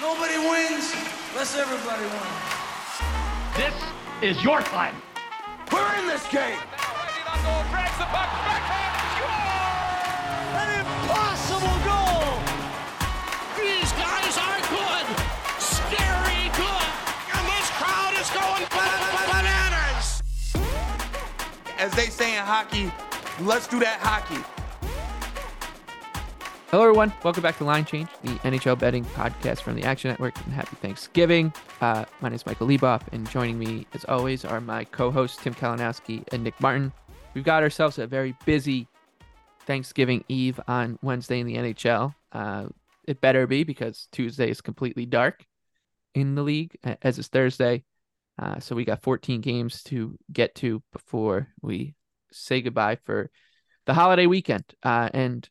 Nobody wins unless everybody wins. This is your time. We're in this game. An impossible goal! These guys are good! Scary good! And this crowd is going bananas! As they say in hockey, let's do that hockey. Hello, everyone. Welcome back to Line Change, the NHL betting podcast from the Action Network, and happy Thanksgiving. Uh, my name is Michael Leboff, and joining me, as always, are my co-hosts Tim Kalinowski and Nick Martin. We've got ourselves a very busy Thanksgiving Eve on Wednesday in the NHL. Uh, it better be because Tuesday is completely dark in the league, as is Thursday. Uh, so we got 14 games to get to before we say goodbye for the holiday weekend. Uh, and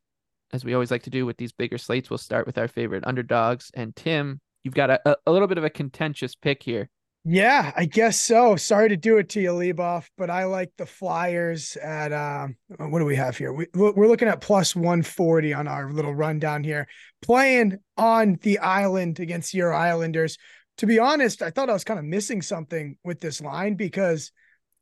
as we always like to do with these bigger slates, we'll start with our favorite underdogs. And Tim, you've got a, a little bit of a contentious pick here. Yeah, I guess so. Sorry to do it to you, Leboff, but I like the Flyers at uh, what do we have here? We, we're looking at plus 140 on our little rundown here, playing on the island against your Islanders. To be honest, I thought I was kind of missing something with this line because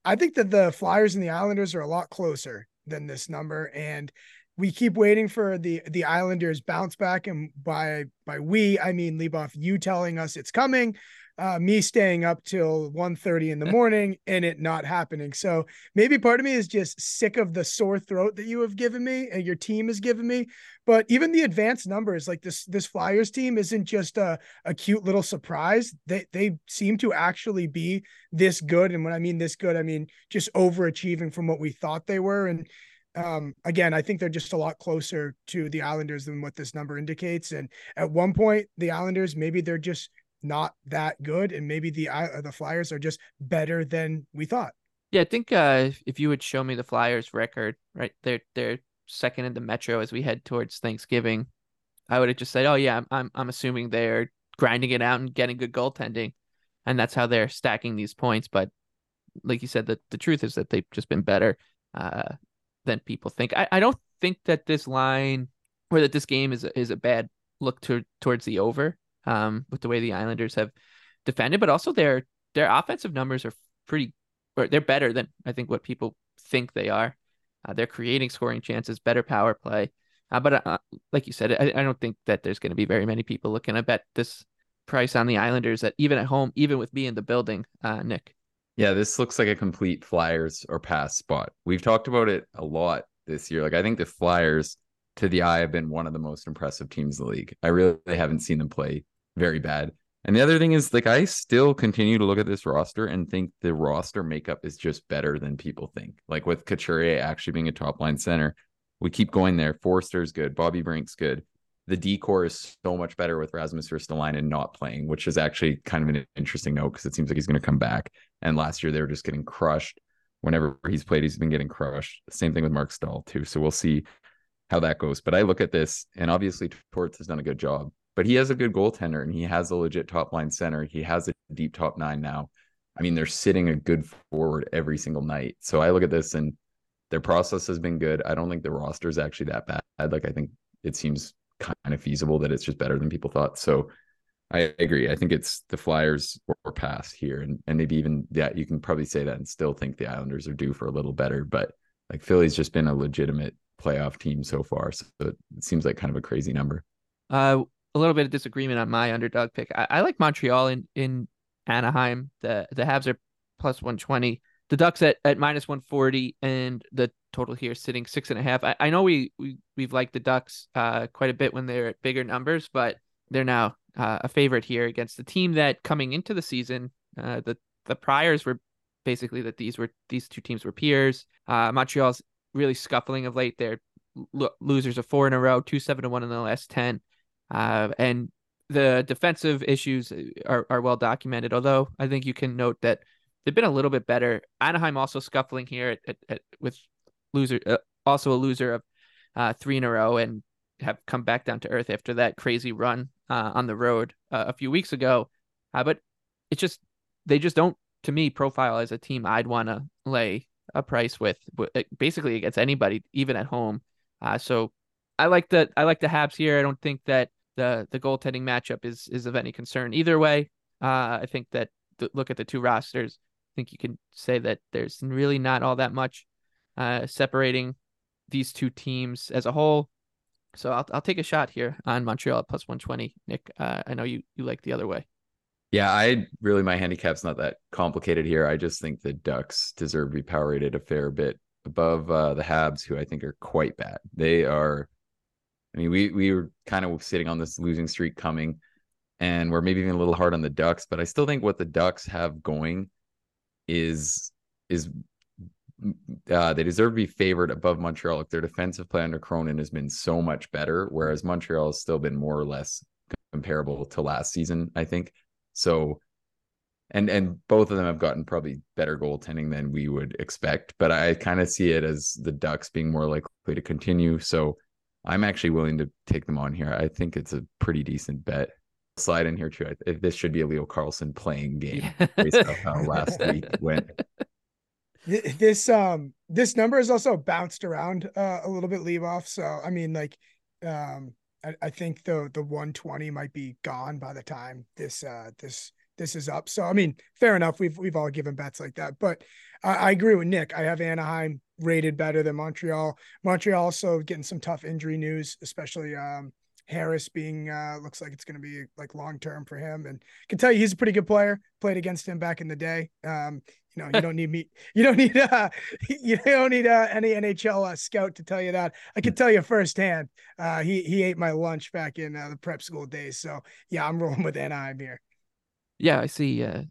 I think that the Flyers and the Islanders are a lot closer than this number. And we keep waiting for the the Islanders bounce back, and by by we I mean Leboff, you telling us it's coming, uh, me staying up till 1.30 in the morning and it not happening. So maybe part of me is just sick of the sore throat that you have given me and your team has given me. But even the advanced numbers, like this this Flyers team, isn't just a a cute little surprise. They they seem to actually be this good, and when I mean this good, I mean just overachieving from what we thought they were, and um, again, I think they're just a lot closer to the Islanders than what this number indicates. And at one point, the Islanders maybe they're just not that good, and maybe the uh, the Flyers are just better than we thought. Yeah, I think uh, if you would show me the Flyers record, right, they're they're second in the Metro as we head towards Thanksgiving. I would have just said, "Oh yeah, I'm I'm, I'm assuming they're grinding it out and getting good goaltending, and that's how they're stacking these points." But like you said, the the truth is that they've just been better. Uh, than people think. I, I don't think that this line or that this game is is a bad look to, towards the over um, with the way the Islanders have defended, but also their their offensive numbers are pretty or they're better than I think what people think they are. Uh, they're creating scoring chances, better power play. Uh, but uh, like you said, I, I don't think that there's going to be very many people looking to bet this price on the Islanders that even at home, even with me in the building, uh, Nick. Yeah, this looks like a complete Flyers or pass spot. We've talked about it a lot this year. Like I think the Flyers to the eye have been one of the most impressive teams in the league. I really haven't seen them play very bad. And the other thing is like I still continue to look at this roster and think the roster makeup is just better than people think. Like with Couturier actually being a top line center, we keep going there. Foerster's good, Bobby Brink's good the decor is so much better with Rasmus Ristolainen not playing, which is actually kind of an interesting note because it seems like he's going to come back. And last year they were just getting crushed. Whenever he's played, he's been getting crushed. Same thing with Marc Staal too. So we'll see how that goes. But I look at this, and obviously Torts has done a good job. But he has a good goaltender, and he has a legit top line center. He has a deep top nine now. I mean, they're sitting a good forward every single night. So I look at this, and their process has been good. I don't think the roster is actually that bad. Like I think it seems kind of feasible that it's just better than people thought. So I agree. I think it's the Flyers or pass here, and and maybe even yeah, you can probably say that and still think the Islanders are due for a little better. But like Philly's just been a legitimate playoff team so far, so it seems like kind of a crazy number. Uh, a little bit of disagreement on my underdog pick. I, I like Montreal in in Anaheim. The the Habs are plus one twenty. The Ducks at, at minus 140 and the total here sitting six and a half. I, I know we, we we've liked the Ducks uh quite a bit when they're at bigger numbers, but they're now uh, a favorite here against the team that coming into the season, uh, the the priors were basically that these were these two teams were peers. Uh, Montreal's really scuffling of late. They're lo- losers of four in a row, two seven to one in the last ten, uh, and the defensive issues are are well documented. Although I think you can note that they've been a little bit better. Anaheim also scuffling here at, at, at with loser, uh, also a loser of uh, three in a row, and have come back down to earth after that crazy run uh, on the road uh, a few weeks ago. Uh, but it's just they just don't, to me, profile as a team I'd want to lay a price with, basically against anybody, even at home. Uh, so I like the I like the Habs here. I don't think that the the goaltending matchup is is of any concern either way. Uh, I think that th- look at the two rosters. I think you can say that there's really not all that much uh, separating these two teams as a whole. So I'll I'll take a shot here on Montreal at plus 120. Nick, uh, I know you you like the other way. Yeah, I really my handicap's not that complicated here. I just think the Ducks deserve to be power rated a fair bit above uh, the Habs, who I think are quite bad. They are. I mean, we we were kind of sitting on this losing streak coming, and we're maybe even a little hard on the Ducks, but I still think what the Ducks have going is is uh, they deserve to be favored above Montreal. Like their defensive play under Cronin has been so much better, whereas Montreal has still been more or less comparable to last season, I think. So, and and both of them have gotten probably better goaltending than we would expect, but I kind of see it as the Ducks being more likely to continue. So, I'm actually willing to take them on here. I think it's a pretty decent bet. Slide in here too. This should be a Leo Carlsson playing game based on how last week went this um this number has also bounced around uh, a little bit Leboff. So i mean like um I, I, think the the 120 might be gone by the time this uh this this is up. So i mean fair enough. We've we've all given bets like that. But I, I agree with nick. I have anaheim rated better than montreal. Montreal also getting some tough injury news especially um Harris being uh, looks like it's going to be like long term for him, and I can tell you he's a pretty good player. Played against him back in the day. Um, you know, you don't need me. You don't need uh, you don't need uh, any NHL uh, scout to tell you that. I can tell you firsthand. Uh, he he ate my lunch back in uh, the prep school days. So yeah, I'm rolling with Anaheim here. Yeah, I see. Uh,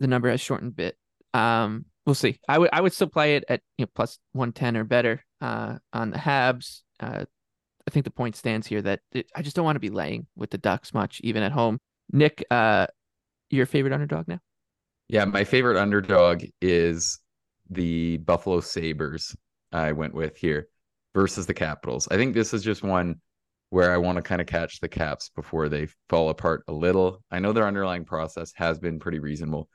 the number has shortened a bit. Um, we'll see. I would I would still play it at you know, plus one ten or better. Uh, on the Habs. Uh, I think the point stands here that it, I just don't want to be laying with the Ducks much, even at home. Nick, uh, your favorite underdog now? Yeah, my favorite underdog is the Buffalo Sabres. I went with here versus the Capitals. I think this is just one where I want to kind of catch the Caps before they fall apart a little. I know their underlying process has been pretty reasonable,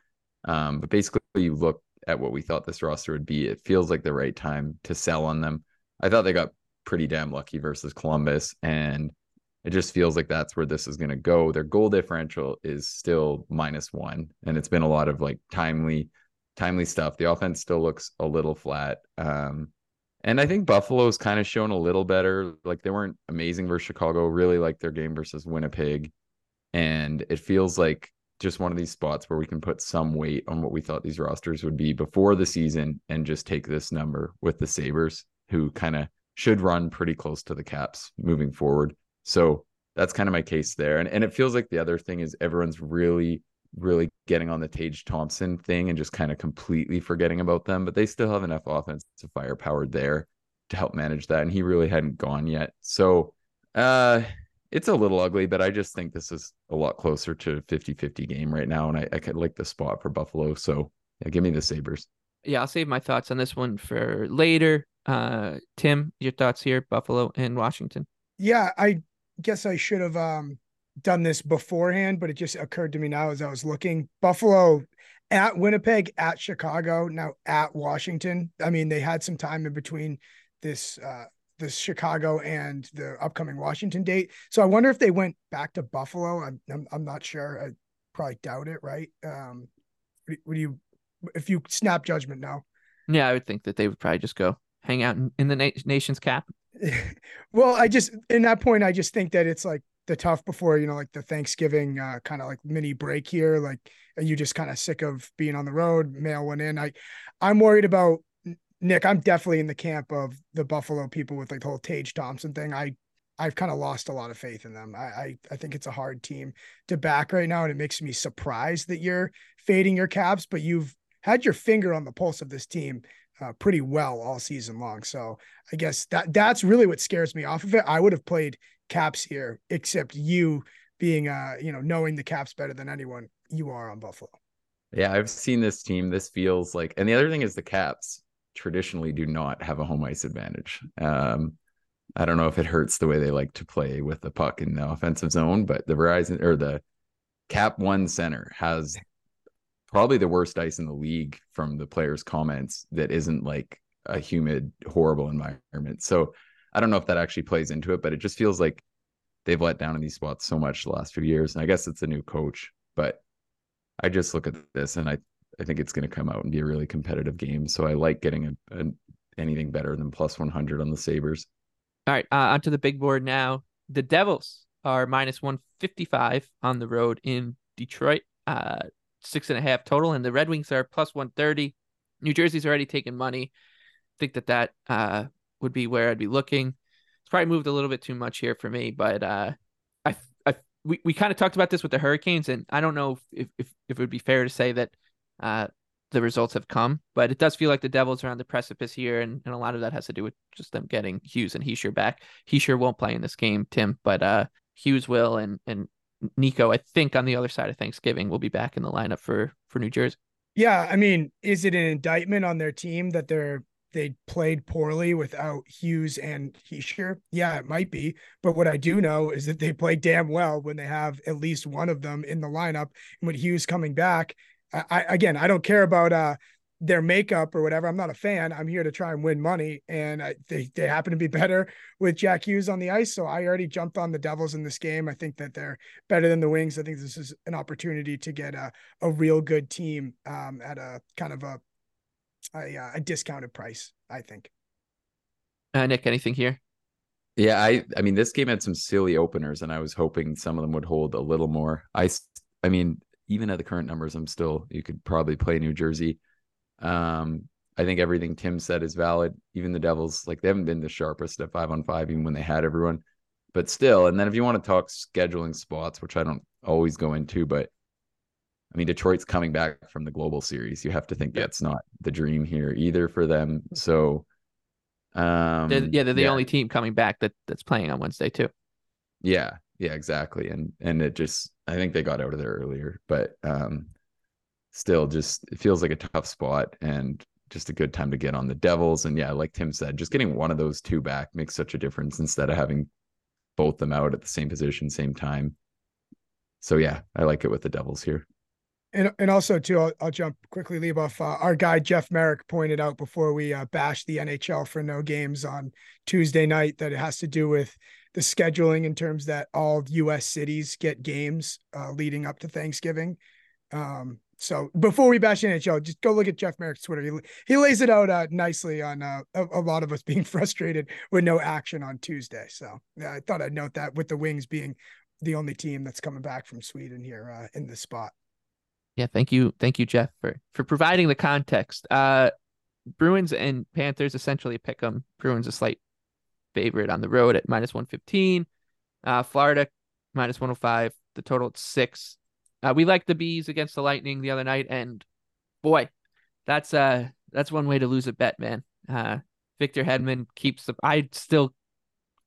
um, but basically, you look at what we thought this roster would be. It feels like the right time to sell on them. I thought they got pretty damn lucky versus Columbus. And it just feels like that's where this is going to go. Their goal differential is still minus one, and it's been a lot of like timely, timely stuff. The offense still looks a little flat. Um, and I think Buffalo's kind of shown a little better. Like they weren't amazing versus Chicago. Really like their game versus Winnipeg, and it feels like just one of these spots where we can put some weight on what we thought these rosters would be before the season and just take this number with the Sabres, who kind of should run pretty close to the caps moving forward. So that's kind of my case there. And and it feels like the other thing is everyone's really, really getting on the Tage Thompson thing and just kind of completely forgetting about them. But they still have enough offensive firepower there to help manage that. And he really hadn't gone yet. So uh it's a little ugly, but I just think this is a lot closer to 50-50 game right now. And I, I could like the spot for Buffalo. So yeah, give me the Sabres. Yeah, I'll save my thoughts on this one for later. Uh, Tim, your thoughts here, Buffalo and Washington. Yeah, I guess I should have um, done this beforehand, but it just occurred to me now as I was looking. Buffalo at Winnipeg, at Chicago, now at Washington. I mean, they had some time in between this uh, this Chicago and the upcoming Washington date. So I wonder if they went back to Buffalo. I'm I'm, I'm not sure. I probably doubt it, right? Um, would you if you snap judgment now? Yeah, I would think that they would probably just go hang out in, in the na- nation's cap? well, I just in that point, I just think that it's like the tough before you know, like the Thanksgiving uh, kind of like mini break here. Like, are you just kind of sick of being on the road? Mail one in. I, I'm worried about Nick. I'm definitely in the camp of the Buffalo people with like the whole Tage Thompson thing. I I've kind of lost a lot of faith in them. I, I, I think it's a hard team to back right now, and it makes me surprised that you're fading your caps, but you've had your finger on the pulse of this team uh, pretty well all season long. So I guess that that's really what scares me off of it. I would have played Caps here, except you being uh you know knowing the Caps better than anyone, you are on Buffalo. Yeah, I've seen this team. This feels like, and the other thing is the Caps traditionally do not have a home ice advantage. Um, I don't know if it hurts the way they like to play with the puck in the offensive zone, but the Verizon or the Cap One center has probably the worst ice in the league from the players' comments that isn't like a humid, horrible environment. So I don't know if that actually plays into it, but it just feels like they've let down in these spots so much the last few years. And I guess it's a new coach, but I just look at this and I I think it's going to come out and be a really competitive game. So I like getting a, a anything better than plus 100 on the Sabres. All right, uh, onto the big board now. The Devils are minus 155 on the road in Detroit, uh, six and a half total, and the Red Wings are plus 130. New Jersey's already taken money. I think that that uh, would be where I'd be looking. It's probably moved a little bit too much here for me, but uh, I, I we, we kind of talked about this with the Hurricanes, and I don't know if if, if it would be fair to say that uh, the results have come, but it does feel like the Devils are on the precipice here, and, and a lot of that has to do with just them getting Hughes and Hischier back. Hischier won't play in this game, Tim, but uh, Hughes will, and and Nico, I think on the other side of Thanksgiving, will be back in the lineup for for New Jersey. Yeah, I mean, is it an indictment on their team that they're they played poorly without Hughes and Hischier? Yeah, it might be. But what I do know is that they play damn well when they have at least one of them in the lineup. And with Hughes coming back, I, again, I don't care about uh their makeup or whatever. I'm not a fan. I'm here to try and win money, and I, they they happen to be better with Jack Hughes on the ice. So I already jumped on the Devils in this game. I think that they're better than the Wings. I think this is an opportunity to get a a real good team um, at a kind of a a, uh, a discounted price. I think. Uh, Nick, anything here? Yeah, I I mean this game had some silly openers, and I was hoping some of them would hold a little more. I I mean even at the current numbers, I'm still you could probably play New Jersey. Um, I think everything Tim said is valid. Even the Devils, like they haven't been the sharpest at five on five, even when they had everyone. But still, and then if you want to talk scheduling spots, which I don't always go into, but I mean Detroit's coming back from the global series. You have to think that's not the dream here either for them. So um they're, yeah, they're the yeah. only team coming back that that's playing on Wednesday too. Yeah, yeah, exactly. And and it just I think they got out of there earlier, but um, still, just it feels like a tough spot and just a good time to get on the Devils. And yeah, like Tim said, just getting one of those two back makes such a difference instead of having both them out at the same position, same time. So yeah, I like it with the Devils here. And, and also too, I'll, I'll jump quickly, Leboff. Uh, our guy Jeff Marek pointed out before we uh, bashed the NHL for no games on Tuesday night that it has to do with the scheduling in terms that all U.S. cities get games uh, leading up to Thanksgiving. Um, so before we bash NHL, just go look at Jeff Marek's Twitter. He, he lays it out uh, nicely on uh, a, a, lot of us being frustrated with no action on Tuesday. So yeah, I thought I'd note that with the Wings being the only team that's coming back from Sweden here uh, in this spot. Yeah, thank you, thank you, Jeff, for for providing the context. Uh, Bruins and Panthers essentially pick them. Bruins a slight favorite on the road at minus 115. Uh, Florida minus 105. The total at six. Uh, we like the bees against the Lightning the other night, and boy, that's uh that's one way to lose a bet, man. Uh, Victor Hedman keeps the. I still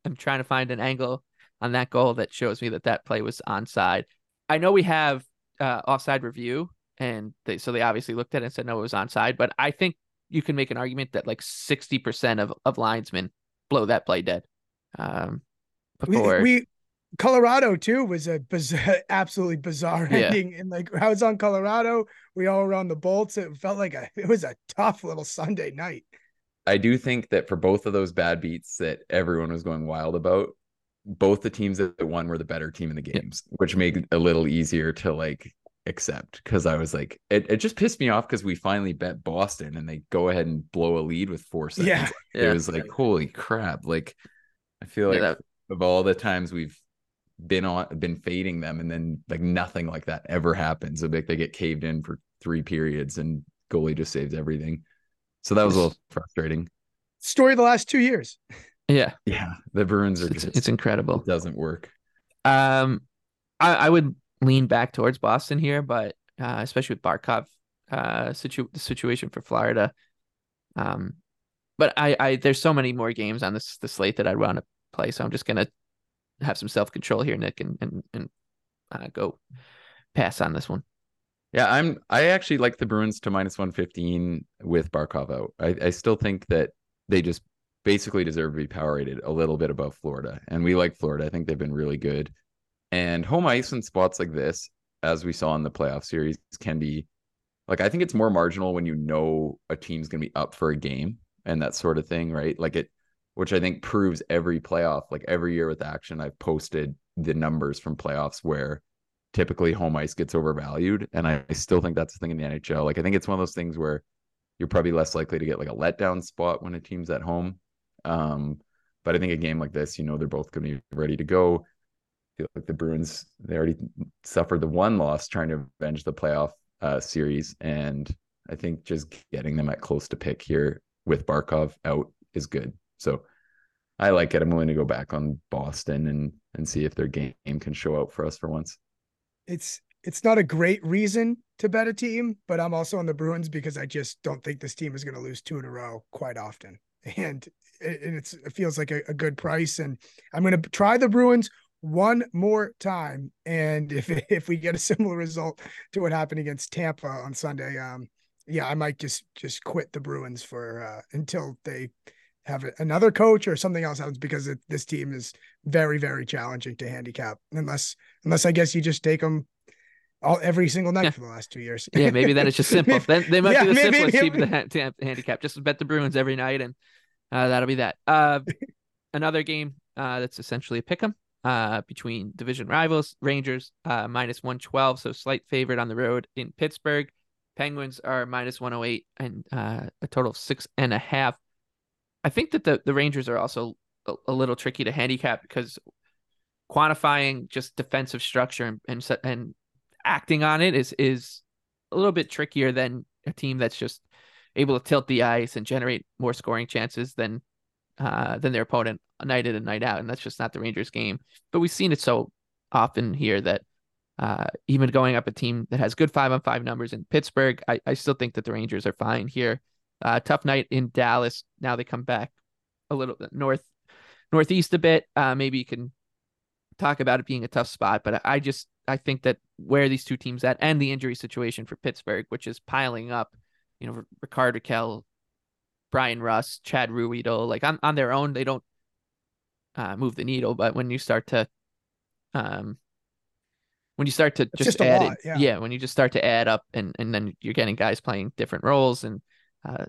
am trying to find an angle on that goal that shows me that that play was onside. I know we have uh, offside review, and they so they obviously looked at it and said no, it was onside. But I think you can make an argument that like sixty percent of of linesmen blow that play dead. Um, before we, we Colorado too was a bizarre, absolutely bizarre yeah. ending. And like I was on Colorado, we all were on the Bolts. It felt like a it was a tough little Sunday night. I do think that for both of those bad beats that everyone was going wild about, both the teams that won were the better team in the games, yeah. which made it a little easier to like accept because I was like, it, it just pissed me off because we finally bet Boston and they go ahead and blow a lead with four seconds. Yeah. It was like, holy crap. Like, I feel like yeah, that... of all the times we've been on, been fading them, and then like nothing like that ever happens. So like they get caved in for three periods and goalie just saves everything. So that was a little frustrating. Story of the last two years. Yeah. Yeah. The Bruins are it's, just, it's incredible. It doesn't work. Um, I, I would lean back towards Boston here, but uh, especially with Barkov uh situ- the situation for Florida. Um, but I, I there's so many more games on this the slate that I'd want to play, so I'm just gonna have some self control here, Nick, and and and uh, go pass on this one. Yeah, I'm. I actually like the Bruins to minus one fifteen with Barkov out. I, I still think that they just basically deserve to be power rated a little bit above Florida, and we like Florida. I think they've been really good. And home ice in spots like this, as we saw in the playoff series, can be like I think it's more marginal when you know a team's going to be up for a game and that sort of thing, right? Like it, which I think proves every playoff, like every year with action, I've posted the numbers from playoffs where typically home ice gets overvalued. And I, I still think that's the thing in the NHL. Like I think it's one of those things where you're probably less likely to get like a letdown spot when a team's at home. Um, but I think a game like this, you know, they're both going to be ready to go. I feel like the Bruins, they already suffered the one loss trying to avenge the playoff uh, series. And I think just getting them at close to pick here with Barkov out is good. So I like it. I'm willing to go back on Boston and and see if their game can show up for us for once. It's it's not a great reason to bet a team, but I'm also on the Bruins because I just don't think this team is going to lose two in a row quite often. And it, it's, it feels like a, a good price. And I'm going to try the Bruins one more time. And if if we get a similar result to what happened against Tampa on Sunday, um, yeah, I might just just quit the Bruins for uh, until they have another coach or something else happens because it, this team is very very challenging to handicap unless unless I guess you just take them all every single night yeah. for the last two years. yeah, maybe then it's just simple. maybe, then they might yeah, be the maybe, simplest maybe, team to, to handicap. Just bet the Bruins every night, and uh, that'll be that. Uh, another game uh, that's essentially a pick 'em uh, between division rivals, Rangers uh, minus one twelve, so slight favorite on the road in Pittsburgh. Penguins are minus 108 and uh, a total of six and a half. I think that the, the Rangers are also a, a little tricky to handicap because quantifying just defensive structure and, and, and acting on it is is a little bit trickier than a team that's just able to tilt the ice and generate more scoring chances than uh, than their opponent night in and night out, and that's just not the Rangers' game. But we've seen it so often here that uh, even going up a team that has good five on five numbers in Pittsburgh, I, I still think that the Rangers are fine here. Uh, tough night in Dallas. Now they come back a little bit north, northeast a bit. Uh, maybe you can talk about it being a tough spot, but I just I think that where these two teams at and the injury situation for Pittsburgh, which is piling up, you know, Rickard Rakell, Bryan Rust, Chad Ruhwedel, like on, on their own, they don't uh, move the needle. But when you start to um, when you start to it's just, just add lot, it, yeah. yeah. when you just start to add up and and then you're getting guys playing different roles and uh,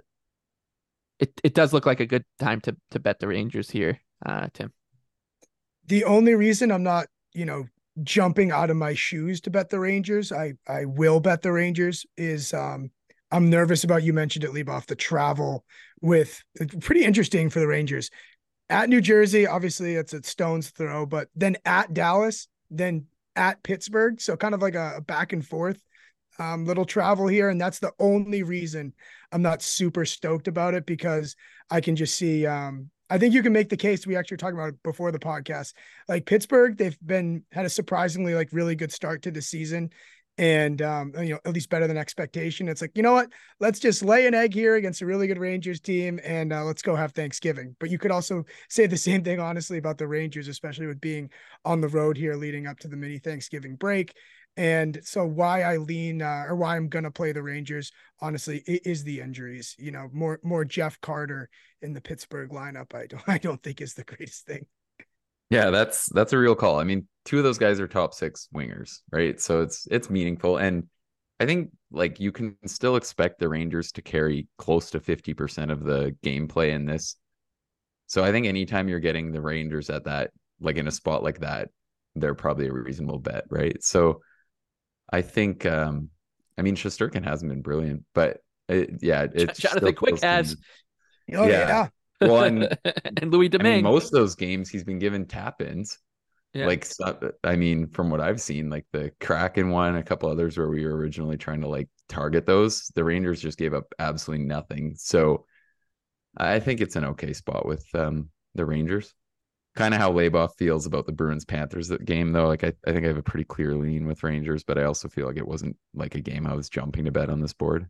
it it does look like a good time to to bet the Rangers here, uh, Tim. The only reason I'm not, you know, jumping out of my shoes to bet the Rangers, I I will bet the Rangers is um I'm nervous about you mentioned it, Leboff the travel with pretty interesting for the Rangers. At New Jersey, obviously it's a stone's throw, but then at Dallas, then at Pittsburgh. So kind of like a, a back and forth um, little travel here. And that's the only reason I'm not super stoked about it because I can just see, um, I think you can make the case we actually were talking about it before the podcast. Like Pittsburgh, they've been had a surprisingly like really good start to the season and um, you know at least better than expectation. It's like you know what, let's just lay an egg here against a really good Rangers team, and uh, let's go have Thanksgiving. But you could also say the same thing honestly about the Rangers, especially with being on the road here leading up to the mini Thanksgiving break. And so why I lean uh, or why I'm gonna play the Rangers honestly is the injuries. You know, more more Jeff Carter in the Pittsburgh lineup. I don't I don't think is the greatest thing. Yeah, that's that's a real call. I mean, two of those guys are top six wingers, right? So it's it's meaningful. And I think like you can still expect the Rangers to carry close to 50% of the gameplay in this. So I think anytime you're getting the Rangers at that, like in a spot like that, they're probably a reasonable bet, right? So I think um I mean Shesterkin hasn't been brilliant, but it, yeah, it's Jonathan Quick has. Oh yeah. yeah. Well, and, and Louis Domingue. I mean, most of those games he's been given tap ins. Yeah. Like, I mean, from what I've seen, like the Kraken one, a couple others where we were originally trying to like target those, the Rangers just gave up absolutely nothing. So I think it's an okay spot with um, the Rangers. Kind of how Leboff feels about the Bruins Panthers game, though. Like, I, I think I have a pretty clear lean with Rangers, but I also feel like it wasn't like a game I was jumping to bet on this board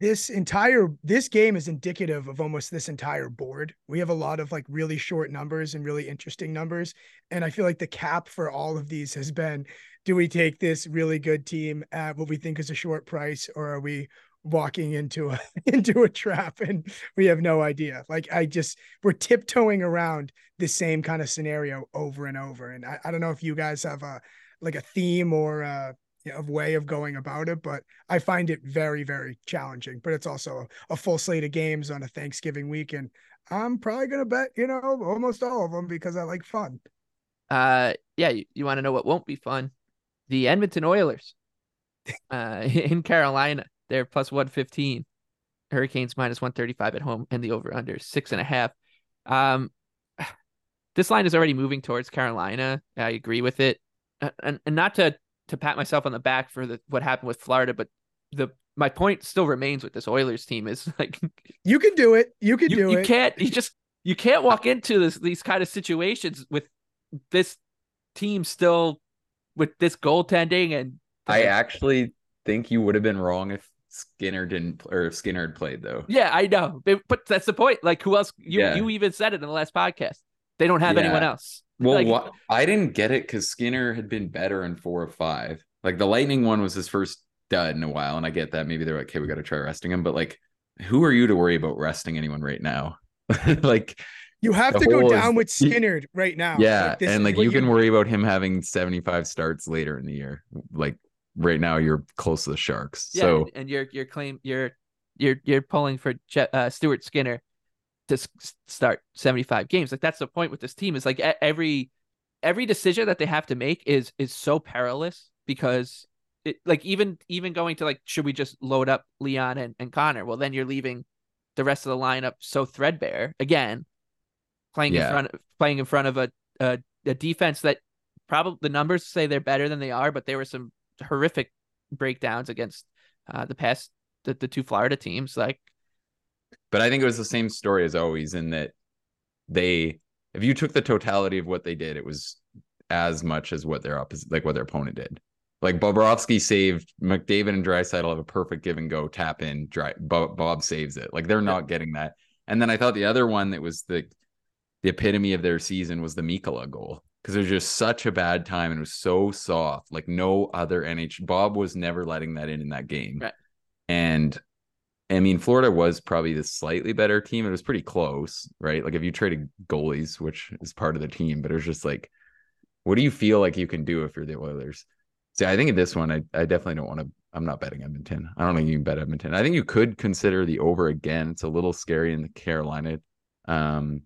this entire this game is indicative of almost this entire board. We have a lot of like really short numbers and really interesting numbers, and I feel like the cap for all of these has been: do we take this really good team at what we think is a short price, or are we walking into a into a trap and we have no idea? Like I just we're tiptoeing around the same kind of scenario over and over, and I, I don't know if you guys have a like a theme or a of way of going about it, but I find it very, very challenging. But it's also a, a full slate of games on a Thanksgiving week, and I'm probably gonna bet, you know, almost all of them because I like fun. Uh, yeah, you, you want to know what won't be fun? The Edmonton Oilers, uh, in Carolina, they're plus one fifteen. Hurricanes minus one thirty five at home, and the over under six and a half. Um, this line is already moving towards Carolina. I agree with it, and and not to to pat myself on the back for the what happened with Florida, but the my point still remains with this Oilers team is like You can do it. You can you, do you it. You can't you just you can't walk into this these kind of situations with this team still with this goaltending and I actually think you would have been wrong if Skinner didn't or if Skinner had played though. yeah I know but, but that's the point like who else you Yeah. you even said it in the last podcast they don't have Yeah. anyone else Well, Like- wha- I didn't get it because Skinner had been better in four of five. Like the Lightning one was his first dud in a while, and I get that. Maybe they're like, "Okay, we got to try resting him," but like, who are you to worry about resting anyone right now? like, You have to go down is- with Skinner right now. yeah, this and like you can worry about him having seventy-five starts later in the year. Like right now, you're close to the Sharks, yeah so and, and you're you're claim you're you're you're pulling for Je- uh, Stuart Skinner to s- start 75 games. Like that's the point with this team is like every every decision that they have to make is is so perilous because it like even even going to like should we just load up Leon and, and Connor? Well then you're leaving the rest of the lineup so threadbare. Again playing in Yeah. front playing in front of a, a a defense that probably the numbers say they're better than they are but there were some horrific breakdowns against uh, the past the, the two Florida teams like But I think it was the same story as always in that they, if you took the totality of what they did, it was as much as what their opposite, like what their opponent did. Like Bobrovsky saved McDavid and Draisaitl have a perfect give and go tap in. Dry Bob, Bob saves it. Like they're not getting that. And then I thought the other one that was the the epitome of their season was the Mikkola goal because it was just such a bad time and it was so soft. Like no other NH. Bob was never letting that in in that game. Right. And I mean, Florida was probably the slightly better team. It was pretty close, right? Like if you traded goalies, which is part of the team, but it was just like, what do you feel like you can do if you're the Oilers? See, I think in this one, I, I definitely don't want to. I'm not betting Edmonton. I don't think you can bet Edmonton. I think you could consider the over again. It's a little scary in the Carolina, um,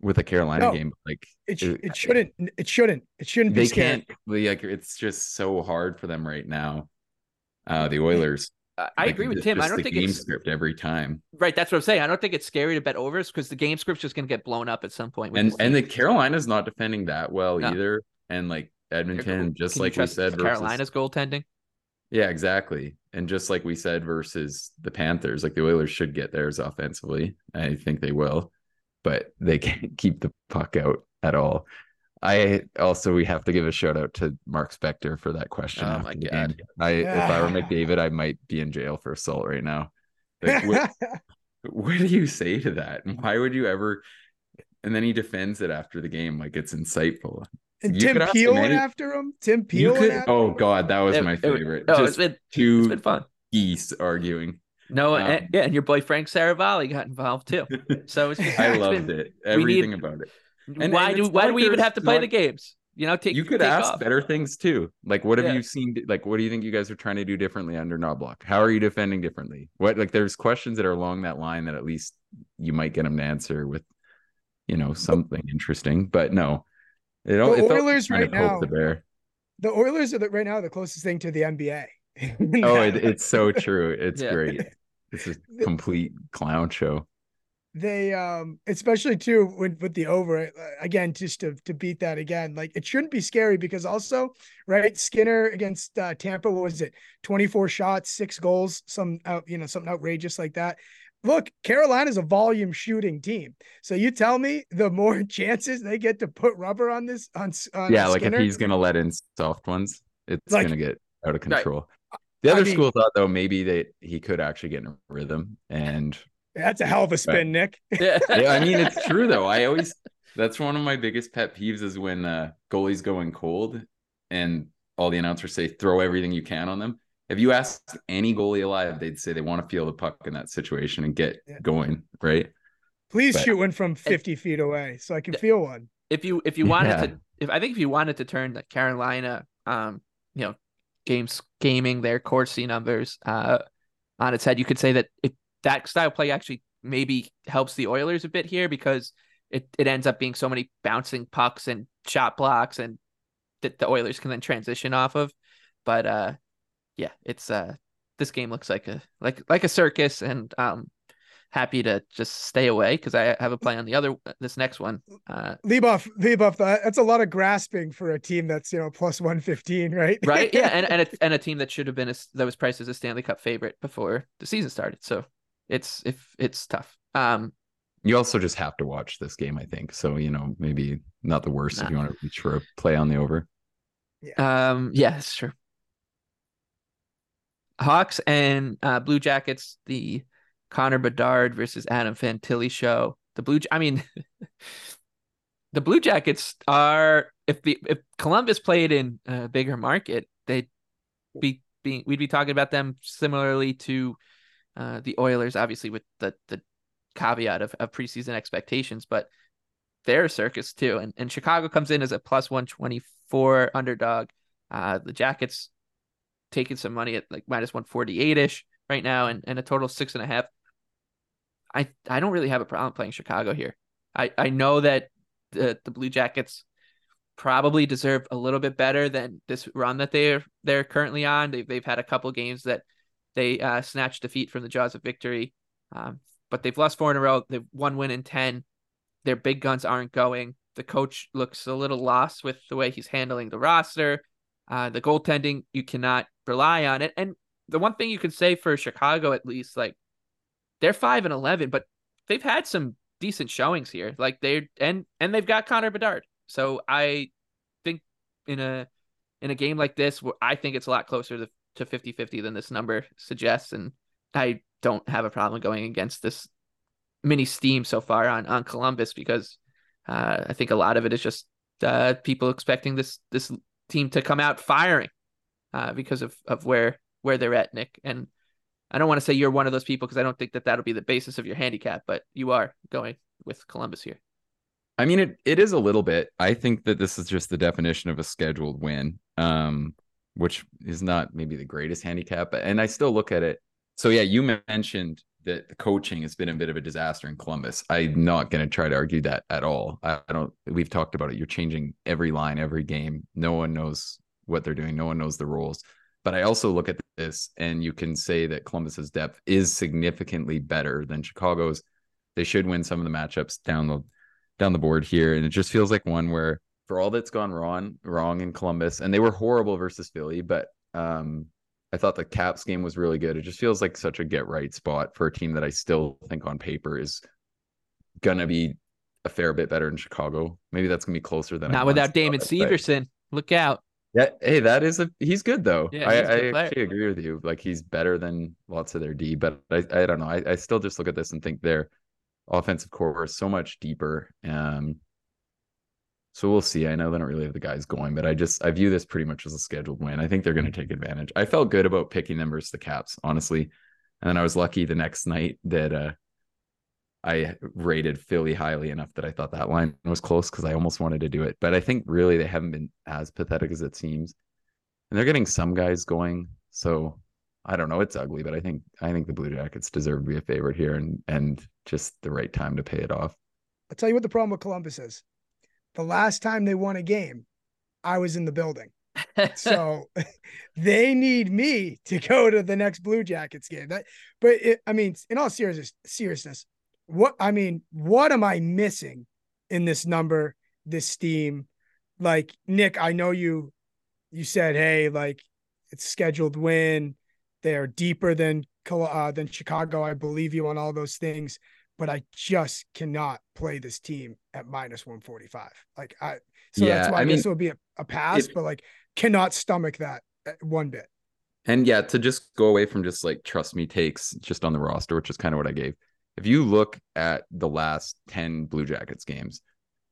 with a Carolina No. game. Like It, it- it shouldn't. It shouldn't. It shouldn't be they scary. can't. Like it's just so hard for them right now. Uh, the Oilers. I, I like, agree with it's Tim I don't the think game it's script every time. right that's what I'm saying I don't think it's scary to bet overs because the game script's just gonna get blown up at some point and this and team. the Carolina's not defending that well No. either. And like Edmonton, just Can you like we trust said, versus, Carolina's goaltending yeah, exactly. And just like we said, versus the Panthers, like the Oilers should get theirs offensively. I think they will, but they can't keep the puck out at all. I also we have to give a shout out to Mark Spector for that question. Oh my God. game. I if I were McDavid, I might be in jail for assault right now. Like, what, what do you say to that? And why would you ever? And then he defends it after the game, like it's insightful. and You Tim Peel went after him. Tim You Peel. could. Oh? God, that was It- my it- favorite. no, it's Just been it's two been fun geese arguing. No Um, and, yeah and your boy Frank Seravalli got involved too so it's just, I it's loved been- it. Everything need- about it. And- why and do why not do we even have to play not- the games you know take you could take ask off. better things too. Like, what have Yeah. you seen? Like, what do you think you guys are trying to do differently under Knoblauch? How are you defending differently? What like there's questions that are along that line that at least you might get them to answer with, you know, something interesting. But no, it, The it Oilers trying right now- the bear. The Oilers are the, right now the closest thing to the NBA. Oh, it, it's so true. It's Yeah. great. It's a complete clown show. they um especially too with with the over uh, again just to to beat that again like it shouldn't be scary because also right skinner against uh, tampa what was it 24 shots six goals some out you know something outrageous like that look carolina's a volume shooting team so you tell me the more chances they get to put rubber on this on, on yeah, like if he's gonna let in soft ones, it's Like- gonna get out of Right. Control. The I other mean- school thought though maybe that he could actually get in a rhythm, and that's a hell of a spin nick yeah. yeah, I mean it's true though. I always that's one of my biggest pet peeves is when uh, goalies going cold and all the announcers say throw everything you can on them. If you ask any goalie alive, they'd say they want to feel the puck in that situation and get Yeah. going, right? please But- shoot one from 50 feet away so i can feel one if you if you wanted Yeah. to if I think if you wanted to turn the Carolina um you know games gaming their Corsi numbers uh on its head, you could say that if that style play actually maybe helps the Oilers a bit here because it, it ends up being so many bouncing pucks and shot blocks and that the Oilers can then transition off of. But uh yeah, it's uh this game looks like a like like a circus and um happy to just stay away because I have a play on the other this next one. Uh Leboff, Leboff, that's a lot of grasping for a team that's you know plus one fifteen, right? right, yeah, and and a, and a team that should have been a, that was priced as a Stanley Cup favorite before the season started. So it's if it's tough. Um, you also just have to watch this game, I think. So you know maybe not the worst nah. if you want to reach for a play on the over. Yeah. Um. Yeah, that's true. Hawks and uh, Blue Jackets, the Connor Bedard versus Adam Fantilli show. The Blue, I mean, the Blue Jackets are if the if Columbus played in a bigger market, they'd be being we'd be talking about them similarly to uh, the Oilers, obviously with the the caveat of, of preseason expectations, but they're a circus too. And and Chicago comes in as a plus one twenty four underdog. Uh, the Jackets taking some money at like minus 148 ish right now and, and a total six and a half. I, I don't really have a problem playing Chicago here. I, I know that the, the Blue Jackets probably deserve a little bit better than this run that they're they're currently on. They've they've had a couple games that they uh, snatched defeat from the jaws of victory, um, but they've lost four in a row. They've one win in ten. Their big guns aren't going. The coach looks a little lost with the way he's handling the roster. Uh, the goaltending, you cannot rely on it. And the one thing you can say for Chicago, at least, like they're five and eleven, but they've had some decent showings here. Like they're and and they've got Connor Bedard. So I think in a in a game like this, I think it's a lot closer to, to 50-50 than this number suggests. And I don't have a problem going against this mini steam so far on on Columbus because uh, I think a lot of it is just uh, people expecting this this team to come out firing uh, because of of where where they're at, Nick. And I don't want to say you're one of those people because I don't think that that'll be the basis of your handicap, but you are going with Columbus here. I mean, it it is a little bit. I think that this is just the definition of a scheduled win, um, which is not maybe the greatest handicap, and I still look at it. So yeah, you mentioned that the coaching has been a bit of a disaster in Columbus. I'm not going to try to argue that at all. I, I don't. We've talked about it. You're changing every line, every game. No one knows what they're doing. No one knows the rules. But I also look at this and you can say that Columbus's depth is significantly better than Chicago's. They should win some of the matchups down the down the board here. And it just feels like one where for all that's gone wrong wrong in Columbus, and they were horrible versus Philly, but um I thought the Caps game was really good. It just feels like such a get right spot for a team that I still think on paper is gonna be a fair bit better in Chicago. Maybe that's gonna be closer than not without Damon Severson. Look out. Yeah, hey, that is a he's good though. Yeah, I, I actually agree with you. Like he's better than lots of their D, but I, I don't know. I, I still just look at this and think their offensive core is so much deeper. Um so we'll see. I know they don't really have the guys going, but I just I view this pretty much as a scheduled win. I think they're going to take advantage. I felt good about picking them versus the Caps, honestly. And then I was lucky the next night that uh I rated Philly highly enough that I thought that line was close because I almost wanted to do it. But I think really they haven't been as pathetic as it seems. And they're getting some guys going. So I don't know. It's ugly, but I think I think the Blue Jackets deserve to be a favorite here and and just the right time to pay it off. I'll tell you what the problem with Columbus is. The last time they won a game, I was in the building. so they need me to go to the next Blue Jackets game. That, but it, I mean, in all seriousness, seriousness, what I mean, what am I missing in this number, this steam? Like Nick, I know you you said, hey, like it's scheduled win. They're deeper than uh, than Chicago. I believe you on all those things, but I just cannot play this team at minus 145. Like I, so yeah, that's why I, mean, this will be a, a pass, it, but like cannot stomach that uh, one bit. And yeah, to just go away from just like trust me takes just on the roster, which is kind of what I gave if you look at the last 10 Blue Jackets games,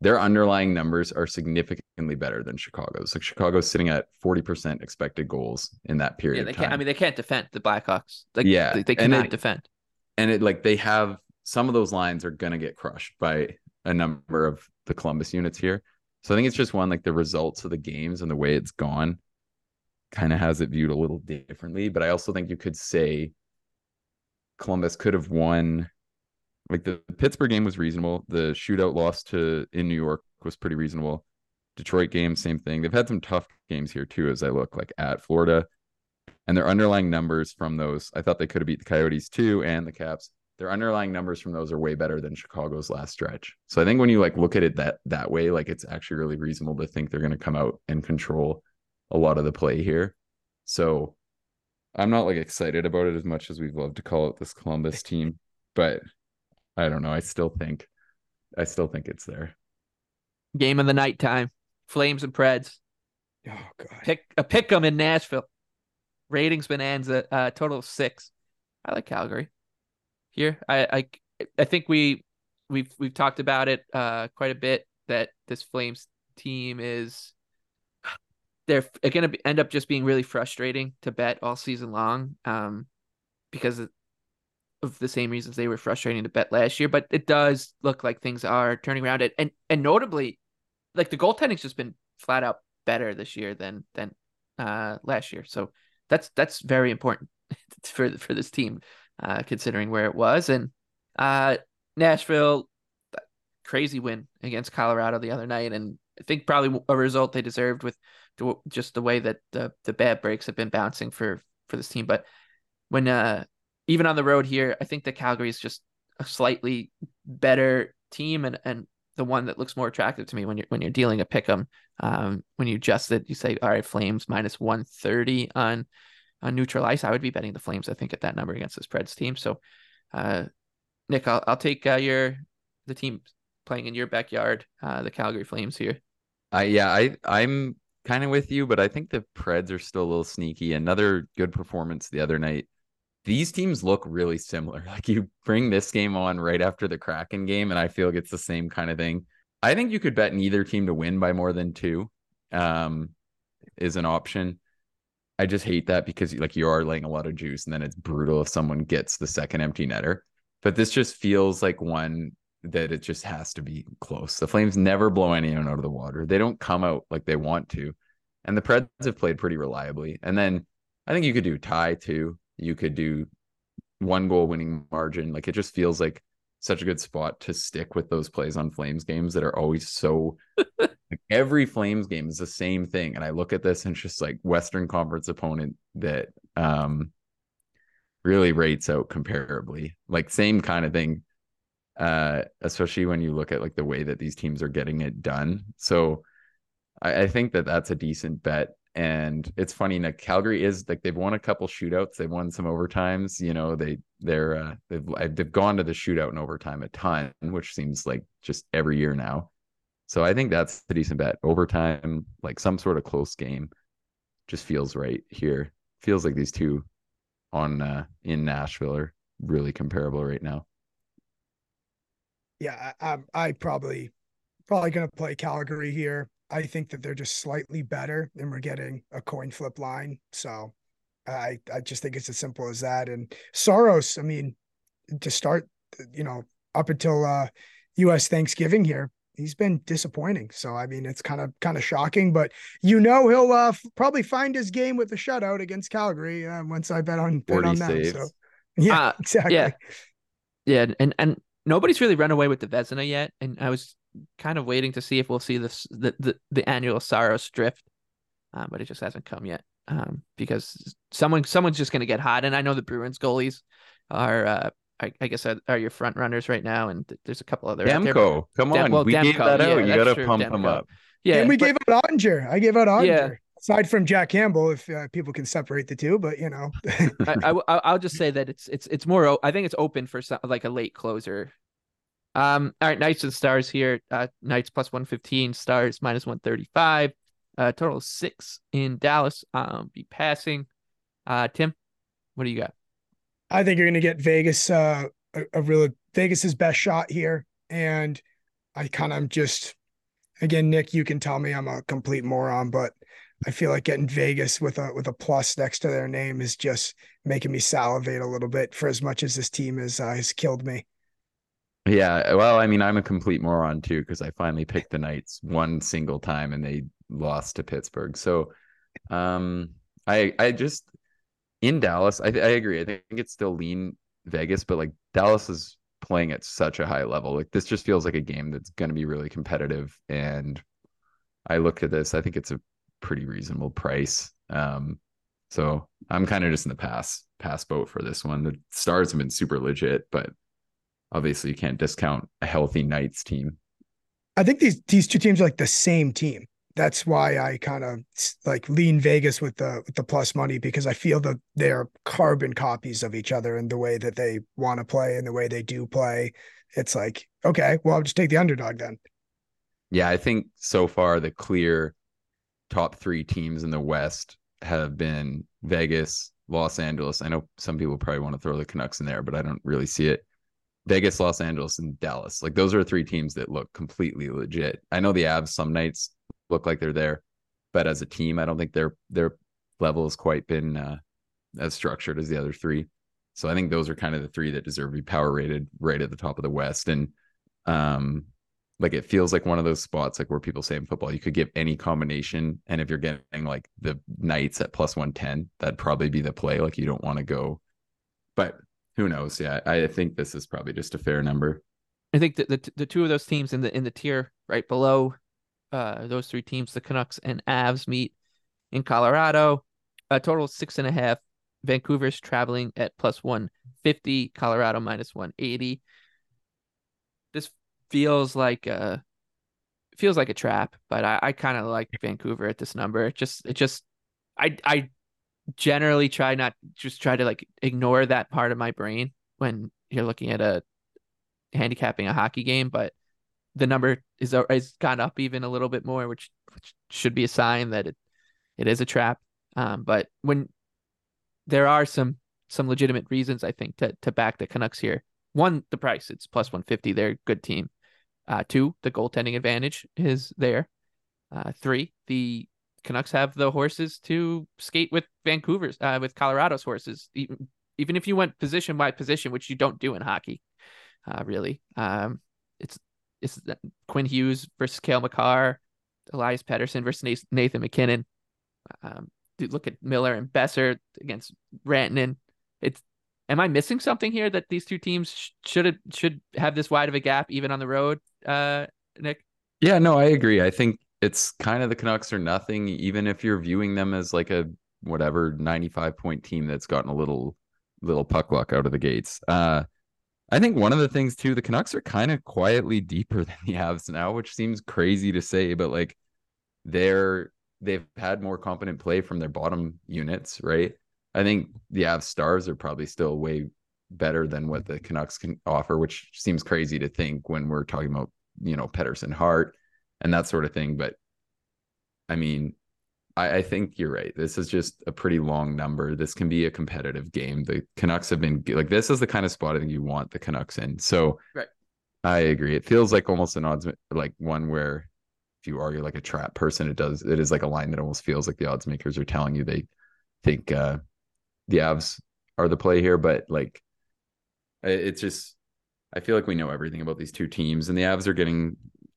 their underlying numbers are significantly better than Chicago's. Like Chicago's sitting at 40% expected goals in that period. Yeah, they can't I mean they can't defend the Blackhawks. Like, yeah. They, they cannot it, defend. And it like they have some of those lines are gonna get crushed by a number of the Columbus units here. So I think it's just one like the results of the games and the way it's gone kind of has it viewed a little differently. But I also think you could say Columbus could have won Like the Pittsburgh game was reasonable. The shootout loss to in New York was pretty reasonable. Detroit game, same thing. They've had some tough games here too, as I look like at Florida, and their underlying numbers from those. I thought they could have beat the Coyotes too and the Caps. Their underlying numbers from those are way better than Chicago's last stretch. So I think when you like look at it that that way, like it's actually really reasonable to think they're going to come out and control a lot of the play here. So I'm not like excited about it as much as we'd love to call it this Columbus team, but I don't know. I still think, I still think it's there. Game of the night time. Flames and Preds. Oh god. Pick a pick 'em in Nashville. Ratings bonanza. Uh, total of six. I like Calgary. Here, I I I think we we've we've talked about it uh quite a bit that this Flames team is they're going to end up just being really frustrating to bet all season long um because of the same reasons they were frustrating to bet last year but it does look like things are turning around. It and and notably like the goaltending's just been flat out better this year than than uh last year. So that's that's very important for for this team uh considering where it was. And uh Nashville crazy win against Colorado the other night. And I think probably a result they deserved with just the way that the the bad breaks have been bouncing for for this team. But when uh even on the road here, I think that Calgary is just a slightly better team and and the one that looks more attractive to me when you're when you're dealing a pick 'em. Um, when you adjust it, you say, all right, Flames minus one thirty on on neutral ice. I would be betting the Flames. I think at that number against this Preds team. So, uh, Nick, I'll I'll take uh, your the team playing in your backyard, uh, the Calgary Flames here. I yeah, I I'm kind of with you, but I think the Preds are still a little sneaky. Another good performance the other night. These teams look really similar. Like you bring this game on right after the Kraken game, and I feel like it's the same kind of thing. I think you could bet neither team to win by more than two. Um, is an option. I just hate that because like you are laying a lot of juice, and then it's brutal if someone gets the second empty netter. But this just feels like one that it just has to be close. The Flames never blow anyone out of the water. They don't come out like they want to. And the Preds have played pretty reliably. And then I think you could do tie too. You could do one goal winning margin. Like it just feels like such a good spot to stick with those plays on Flames games that are always so like every Flames game is the same thing. And I look at this and it's just like Western Conference opponent that um really rates out comparably. Like same kind of thing uh, especially when you look at like the way that these teams are getting it done. So I, I think that that's a decent bet. And it's funny, Nick. Calgary is like they've won a couple shootouts. They've won some overtimes. You know, they they're uh, they've they've gone to the shootout in overtime a ton, which seems like just every year now. So I think that's a decent bet. Overtime, like some sort of close game, just feels right here. Feels like these two on uh, in Nashville are really comparable right now yeah, I, I probably probably to play Calgary here. I think that they're just slightly better, and we're getting a coin flip line. So I I just think it's as simple as that. And Saros, I mean, to start, you know, up until uh, U.S. Thanksgiving here, he's been disappointing. So I mean, it's kind of kind of shocking, but you know, he'll uh, probably find his game with a shutout against Calgary uh, once I bet on bet on them. So yeah, uh, exactly. Yeah, yeah, and and nobody's really run away with the Vezina yet, and I was kind of waiting to see if we'll see this the the, the annual Saros drift, um, but it just hasn't come yet. Um, because someone someone's just gonna get hot, and I know the Bruins goalies are uh, I, I, guess are, are, your front runners right now, and there's a couple other. Demko, come on, well, we Demko, gave that out. Yeah, you got to pump Demko. them up. Yeah, and we but, gave out Oettinger. I gave out Oettinger. Yeah. Aside from Jack Campbell, if uh, people can separate the two, but you know, I, I, I'll just say that it's it's it's more. I think it's open for some, like a late closer um, all right, Knights and Stars here. Uh, Knights plus 115, Stars minus 135. Uh, total six in Dallas. Um, be passing. Uh, Tim, what do you got? I think you're going to get Vegas, uh, a, a real Vegas's best shot here. And I kind of just, again, Nick, you can tell me I'm a complete moron, but I feel like getting Vegas with a with a plus next to their name is just making me salivate a little bit for as much as this team is uh, has killed me. Yeah, well, I mean, I'm a complete moron too because I finally picked the Knights one single time and they lost to Pittsburgh. So, um, I I just in Dallas, I I agree. I think it's still lean Vegas, but like Dallas is playing at such a high level. Like this just feels like a game that's going to be really competitive. And I looked at this, I think it's a pretty reasonable price. Um, so I'm kind of just in the pass pass boat for this one. The stars have been super legit, but obviously you can't discount a healthy Knights team. I think these these two teams are like the same team. That's why I kind of like lean Vegas with the with the plus money because I feel that they're carbon copies of each other in the way that they want to play and the way they do play. It's like, okay, well, I'll just take the underdog then. Yeah, I think so far the clear top three teams in the West have been Vegas, Los Angeles. I know some people probably want to throw the Canucks in there, but I don't really see it. Vegas, Los Angeles, and Dallas. Like those are three teams that look completely legit. I know the Avs some nights look like they're there, but as a team, I don't think their their level has quite been uh, as structured as the other three. So I think those are kind of the three that deserve to be power rated right at the top of the West. And um, like it feels like one of those spots like where people say in football you could give any combination and if you're getting like the knights at plus 110 that'd probably be the play like you don't want to go but who knows? Yeah i think this is probably just a fair number. I think that the, the two of those teams in the in the tier right below uh those three teams the canucks and avs meet in colorado. A total six and a half. Vancouver's traveling at plus 150 colorado minus 180 this feels like a feels like a trap, but I, I kind of like Vancouver at this number. It just it just I I generally try not just try to like ignore that part of my brain when you're looking at a handicapping a hockey game, but the number is has gone up even a little bit more, which which should be a sign that it it is a trap. Um, but when there are some some legitimate reasons I think to to back the Canucks here. One, the price it's plus one fifty. They're a good team. Uh, two, the goaltending advantage is there. Uh, three, the Canucks have the horses to skate with Vancouver's, uh, with Colorado's horses. Even, even if you went position by position, which you don't do in hockey, uh, really. Um, it's it's Quinn Hughes versus Cale Makar, Elias Pettersson versus Nathan MacKinnon. Um, dude, look at Miller and Boeser against Rantanen. It's am I missing something here that these two teams should should have this wide of a gap even on the road? Uh, Nick. Yeah, no, I agree. I think it's kind of the Canucks are nothing, even if you're viewing them as like a whatever 95 point team that's gotten a little little puck luck out of the gates. Uh, I think one of the things too, the Canucks are kind of quietly deeper than the Avs now, which seems crazy to say, but like they're they've had more competent play from their bottom units, right? I think the Avs stars are probably still way better than what the Canucks can offer, which seems crazy to think when we're talking about, you know, Pettersson Hart and that sort of thing. But I mean, I, I, think you're right. This is just a pretty long number. This can be a competitive game. The Canucks have been like this is the kind of spot I think you want the Canucks in. So right. I agree. It feels like almost an odds like one where if you are you're like a trap person, it does it is like a line that almost feels like the odds makers are telling you they think uh the Avs are the play here, but like it's just I feel like we know everything about these two teams, and the Avs are getting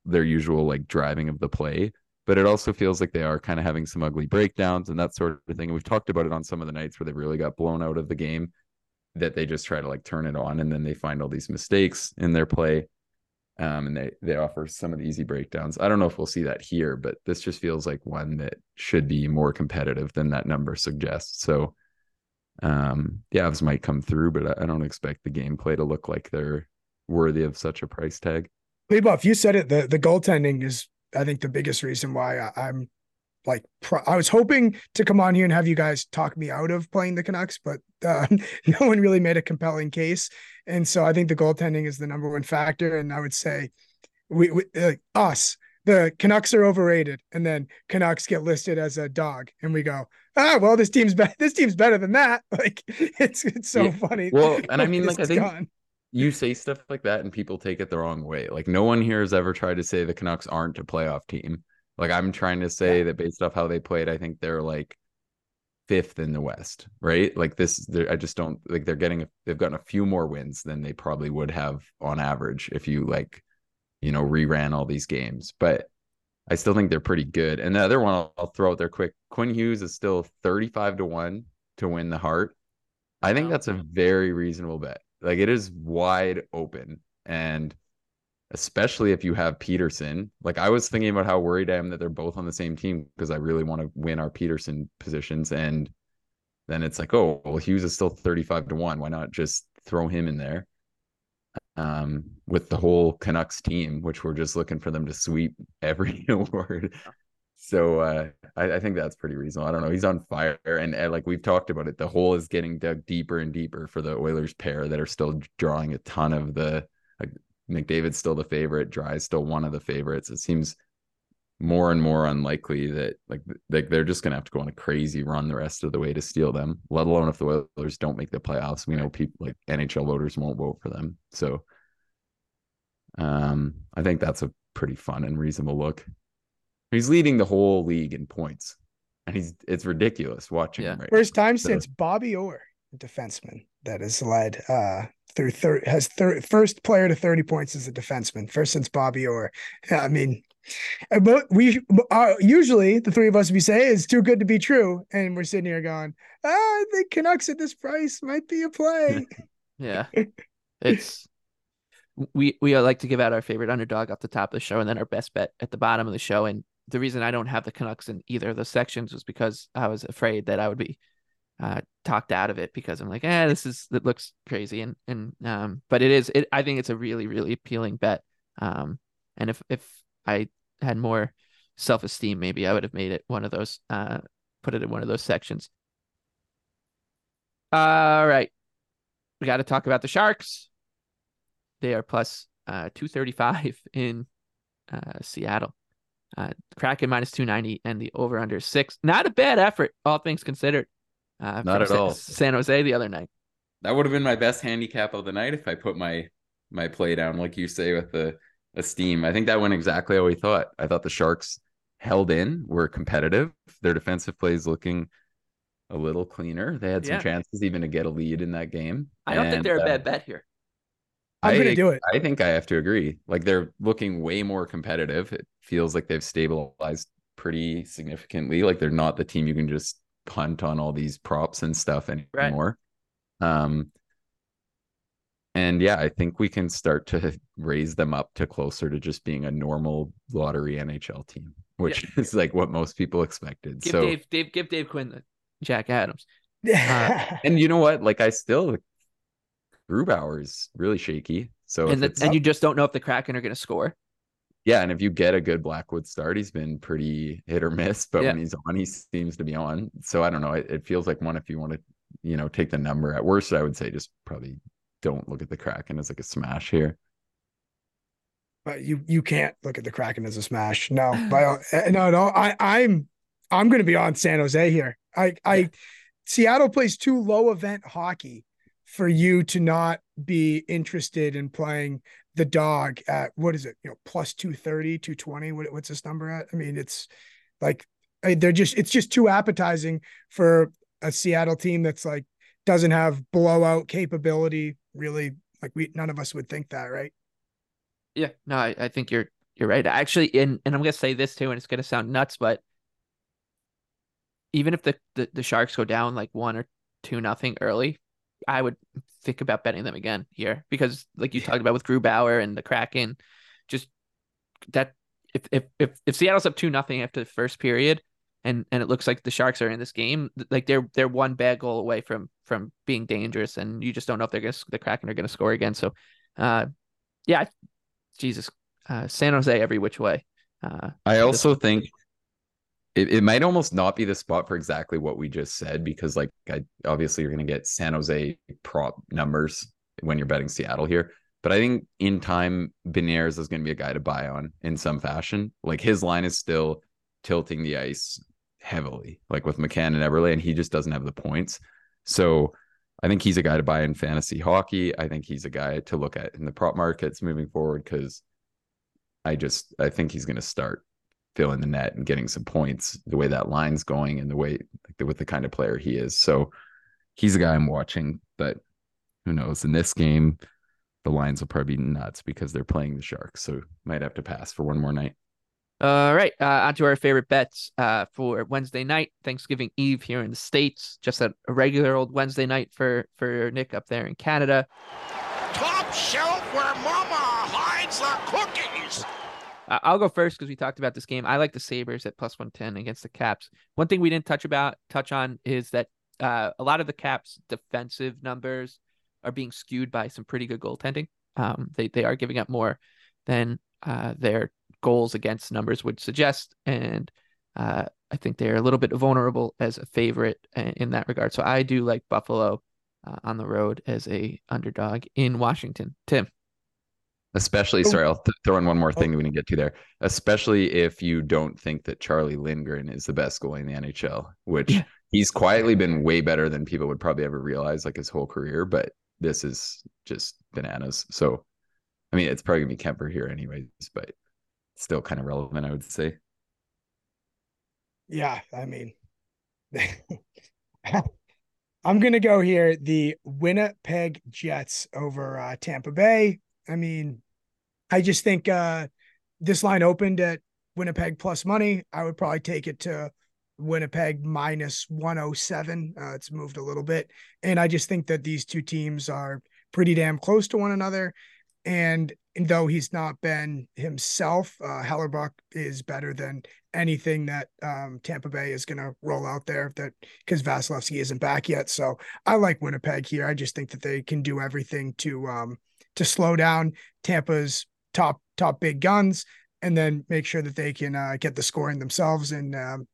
their usual like driving of the play, but it also feels like they are kind of having some ugly breakdowns and that sort of thing. And we've talked about it on some of the nights where they really got blown out of the game, that they just try to like turn it on, and then they find all these mistakes in their play. Um, and they they offer some of the easy breakdowns. I don't know if we'll see that here, but this just feels like one that should be more competitive than that number suggests. So um, the Avs might come through, but I, don't expect the gameplay to look like they're worthy of such a price tag. Buff, you said it. The the goaltending is, I think, the biggest reason why I, am like. Pro- I was hoping to come on here and have you guys talk me out of playing the Canucks, but uh, no one really made a compelling case, and so I think the goaltending is the number one factor. And I would say, we, we uh, us the Canucks are overrated, and then Canucks get listed as a dog, and we go, ah, well, this team's better. This team's better than that. Like it's it's so yeah. funny. Well, and I mean, like I think gone. You say stuff like that, and people take it the wrong way. Like no one here has ever tried to say the Canucks aren't a playoff team. Like I'm trying to say yeah. that based off how they played, I think they're like fifth in the West, right? Like this, I just don't like they're getting. They've gotten a few more wins than they probably would have on average if you like you know, reran all these games, but I still think they're pretty good. And the other one I'll, I'll throw out there quick Quinn Hughes is still 35 to 1 to win the Hart. I think that's a very reasonable bet. Like it is wide open. And especially if you have Pettersson. Like I was thinking about how worried I am that they're both on the same team because I really want to win our Pettersson positions. And then it's like, oh, well, Hughes is still 35 to 1. Why not just throw him in there? Um, with the whole Canucks team, which we're just looking for them to sweep every award. So uh, I, I, think that's pretty reasonable. I don't know. He's on fire, and, and, like we've talked about it, the hole is getting dug deeper and deeper for the Oilers pair that are still drawing a ton of the. Like, McDavid's still the favorite. Drai's still one of the favorites. It seems more and more unlikely that like like they're just gonna have to go on a crazy run the rest of the way to steal them. Let alone if the Oilers don't make the playoffs, we know people like NHL voters won't vote for them. So, um, I think that's a pretty fun and reasonable look. He's leading the whole league in points, and he's it's ridiculous watching yeah. him. Right First now. time so, since Bobby Orr, defenseman, that has led uh through third has third first player to 30 points as a defenseman first since Bobby Orr. I mean, but we uh, usually the three of us we say is too good to be true, and we're sitting here going, oh, I think Canucks at this price might be a play. yeah, it's we we like to give out our favorite underdog off the top of the show, and then our best bet at the bottom of the show, and the reason I don't have the Canucks in either of those sections was because I was afraid that I would be uh, talked out of it because I'm like, eh, this is it looks crazy and and um, but it is it. I think it's a really really appealing bet. Um, and if if I had more self esteem, maybe I would have made it one of those. Uh, put it in one of those sections. All right, we got to talk about the Sharks. They are plus uh 235 in uh Seattle. Uh, Kraken minus 290 and the over under six. Not a bad effort, all things considered. Uh, Not at all. San Jose the other night. That would have been my best handicap of the night if I put my my play down, like you say, with the esteem. I think that went exactly how we thought. I thought the Sharks held in, were competitive. Their defensive plays looking a little cleaner. They had some yeah. chances even to get a lead in that game. I don't and, think they're a bad uh, bet here. I'm going to do it. I think I have to agree. Like they're looking way more competitive. It feels like they've stabilized pretty significantly. Like they're not the team you can just punt on all these props and stuff anymore. Right. Um, and yeah, I think we can start to raise them up to closer to just being a normal lottery NHL team, which yeah. is like what most people expected. Give so Dave, Dave, give Dave Quinn Jack Adams. Uh, and you know what? Like I still Grubauer is really shaky. So and, the, and you just don't know if the Kraken are going to score. Yeah, and if you get a good Blackwood start, he's been pretty hit or miss. But yeah. when he's on, he seems to be on. So I don't know. It, it feels like one if you want to, you know, take the number. At worst, I would say just probably don't look at the Kraken as like a smash here. But you you can't look at the Kraken as a smash. No, by eh, no, no. I I'm I'm going to be on San Jose here. I I yeah. Seattle plays too low event hockey for you to not be interested in playing the dog at what is it, you know, plus 230, 220. What, what's this number at? I mean, it's like they're just, it's just too appetizing for a Seattle team that's like doesn't have blowout capability. Really, like we, none of us would think that, right? Yeah, no, I, I think you're, you're right. Actually, and, and I'm to say this too, and it's to sound nuts, but even if the, the, the Sharks go down like one or two nothing early, I would think about betting them again here because, like you talked about with Grubauer and the Kraken, just that if if if, if Seattle's up two nothing after the first period, and and it looks like the Sharks are in this game, like they're they're one bad goal away from from being dangerous, and you just don't know if they're gonna the Kraken are gonna score again. So, uh, yeah, Jesus, uh, San Jose every which way. Uh, I also think it, it might almost not be the spot for exactly what we just said because like I, obviously you're going to get San Jose prop numbers when you're betting Seattle here. But I think in time, Beniers is going to be a guy to buy on in some fashion. Like his line is still tilting the ice heavily, like with McCann and Eberle, and he just doesn't have the points. So I think he's a guy to buy in fantasy hockey. I think he's a guy to look at in the prop markets moving forward because I just I think he's going to start filling the net and getting some points the way that line's going and the way like the, with the kind of player he is. So he's a guy I'm watching, but who knows? In this game, the lines will probably be nuts because they're playing the Sharks. So might have to pass for one more night. All right, uh, on to our favorite bets uh, for Wednesday night, Thanksgiving Eve here in the States. Just a, a regular old Wednesday night for for Nick up there in Canada. Top shelf where mama I'll go first because we talked about this game. I like the Sabres at plus 110 against the Caps. One thing we didn't touch about touch on is that uh, a lot of the Caps defensive numbers are being skewed by some pretty good goaltending. Um, they they are giving up more than uh, their goals against numbers would suggest, and uh, I think they're a little bit vulnerable as a favorite in that regard. So I do like Buffalo uh, on the road as a underdog in Washington. Tim. Especially, sorry, I'll th- throw in one more thing that we didn't get to there. Especially if you don't think that Charlie Lindgren is the best goalie in the NHL, which yeah. he's quietly been way better than people would probably ever realize, like his whole career. But this is just bananas. So, I mean, it's probably gonna be Kuemper here, anyways, but still kind of relevant, I would say. Yeah, I mean, I'm gonna go here. The Winnipeg Jets over uh, Tampa Bay. I mean, I just think uh, this line opened at Winnipeg plus money. I would probably take it to Winnipeg minus 107. Uh, it's moved a little bit. And I just think that these two teams are pretty damn close to one another. And, though he's not been himself, uh, Hellebuyck is better than anything that um, Tampa Bay is going to roll out there that because Vasilevskiy isn't back yet. So I like Winnipeg here. I just think that they can do everything to um, to slow down Tampa's top top big guns and then make sure that they can uh, get the scoring themselves and um,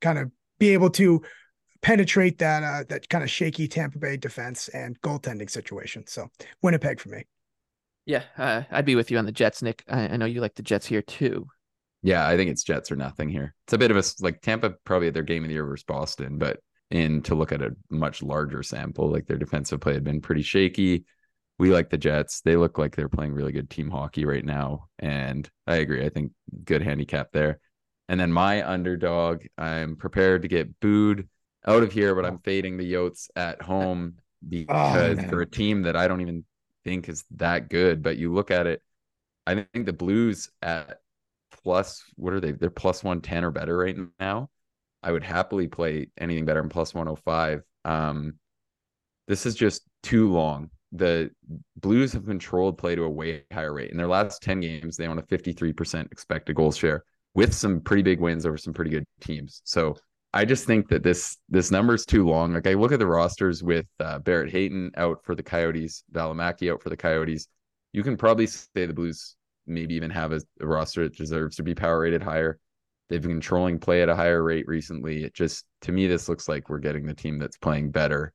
kind of be able to penetrate that uh, that kind of shaky Tampa Bay defense and goaltending situation. So Winnipeg for me. Yeah, uh, I'd be with you on the Jets, Nick. I, I know you like the Jets here too. Yeah, I think it's Jets or nothing here. It's a bit of a like Tampa probably their game of the year versus Boston, but in to look at a much larger sample, like their defensive play had been pretty shaky we like the Jets. They look like they're playing really good team hockey right now. And I agree. I think good handicap there. And then my underdog, I'm prepared to get booed out of here, but I'm fading the Yotes at home because oh, for a team that I don't even think is that good. But you look at it, I think the Blues at plus, what are they? They're plus 110 or better right now. I would happily play anything better than plus 105. Um, this is just too long the Blues have controlled play to a way higher rate. In their last 10 games, they own a 53% expected goal share with some pretty big wins over some pretty good teams. So I just think that this this number is too long. Like I look at the rosters with uh, Barrett Hayton out for the Coyotes, Valimaki out for the Coyotes. You can probably say the Blues maybe even have a, a roster that deserves to be power rated higher. They've been controlling play at a higher rate recently. It just to me this looks like we're getting the team that's playing better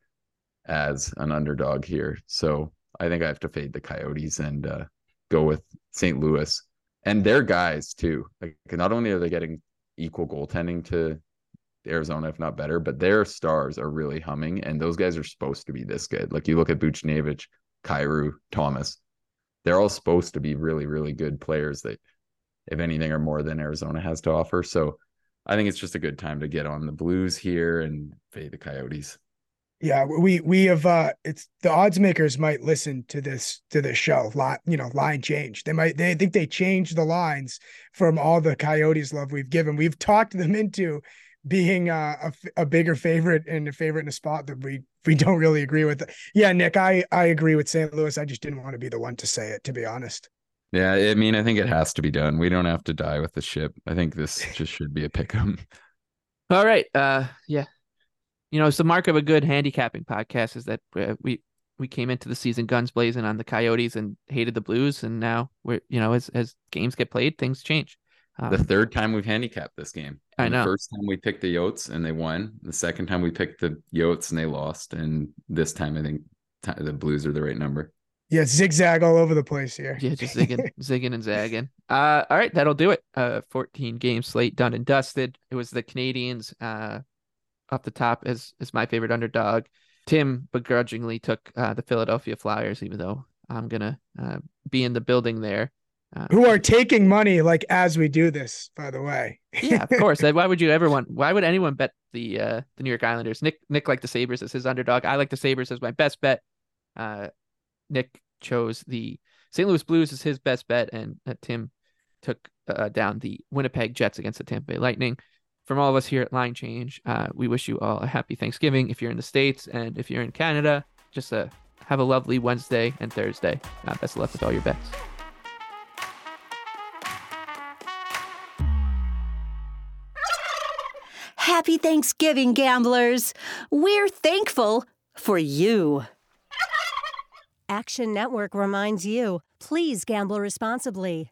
as an underdog here. So I think I have to fade the Coyotes and uh, go with St. Louis and their guys too. Like not only are they getting equal goaltending to Arizona, if not better, but their stars are really humming, and those guys are supposed to be this good. Like you look at Buchnevich, Kyrou, Thomas, they're all supposed to be really, really good players that, if anything, are more than Arizona has to offer. So I think it's just a good time to get on the Blues here and fade the Coyotes. Yeah, we we have uh it's the odds makers might listen to this to this show. lot, you know, line change. They might they think they changed the lines from all the coyotes love we've given. We've talked them into being uh, a, a bigger favorite and a favorite in a spot that we we don't really agree with. Yeah, Nick, I I agree with St. Louis. I just didn't want to be the one to say it, to be honest. Yeah, I mean, I think it has to be done. We don't have to die with the ship. I think this just should be a pick 'em. All right. Uh yeah, you know, it's the mark of a good handicapping podcast is that uh, we we came into the season guns blazing on the Coyotes and hated the Blues, and now we're you know as as games get played, things change. Um, the third time we've handicapped this game. And I know. The first time we picked the Yotes and they won. The second time we picked the Yotes and they lost. And this time I think t- the Blues are the right number. Yeah, zigzag all over the place here. Yeah, just zigging, zigging and zagging. Uh, all right, that'll do it. Uh, 14 game slate done and dusted. It was the Canadians uh off the top as as my favorite underdog. Tim begrudgingly took uh, the Philadelphia Flyers, even though I'm gonna uh, be in the building there. Uh, Who are taking money like as we do this, by the way. yeah, of course. Why would you ever want? Why would anyone bet the uh, the New York Islanders? Nick Nick liked the Sabres as his underdog. I like the Sabres as my best bet. Uh, Nick chose the St. Louis Blues as his best bet, and uh, Tim took uh, down the Winnipeg Jets against the Tampa Bay Lightning. From all of us here at Line Change, uh, we wish you all a happy Thanksgiving if you're in the States and if you're in Canada, just uh, have a lovely Wednesday and Thursday. Uh, best of luck with all your bets. Happy Thanksgiving, gamblers! We're thankful for you. Action Network reminds you please gamble responsibly.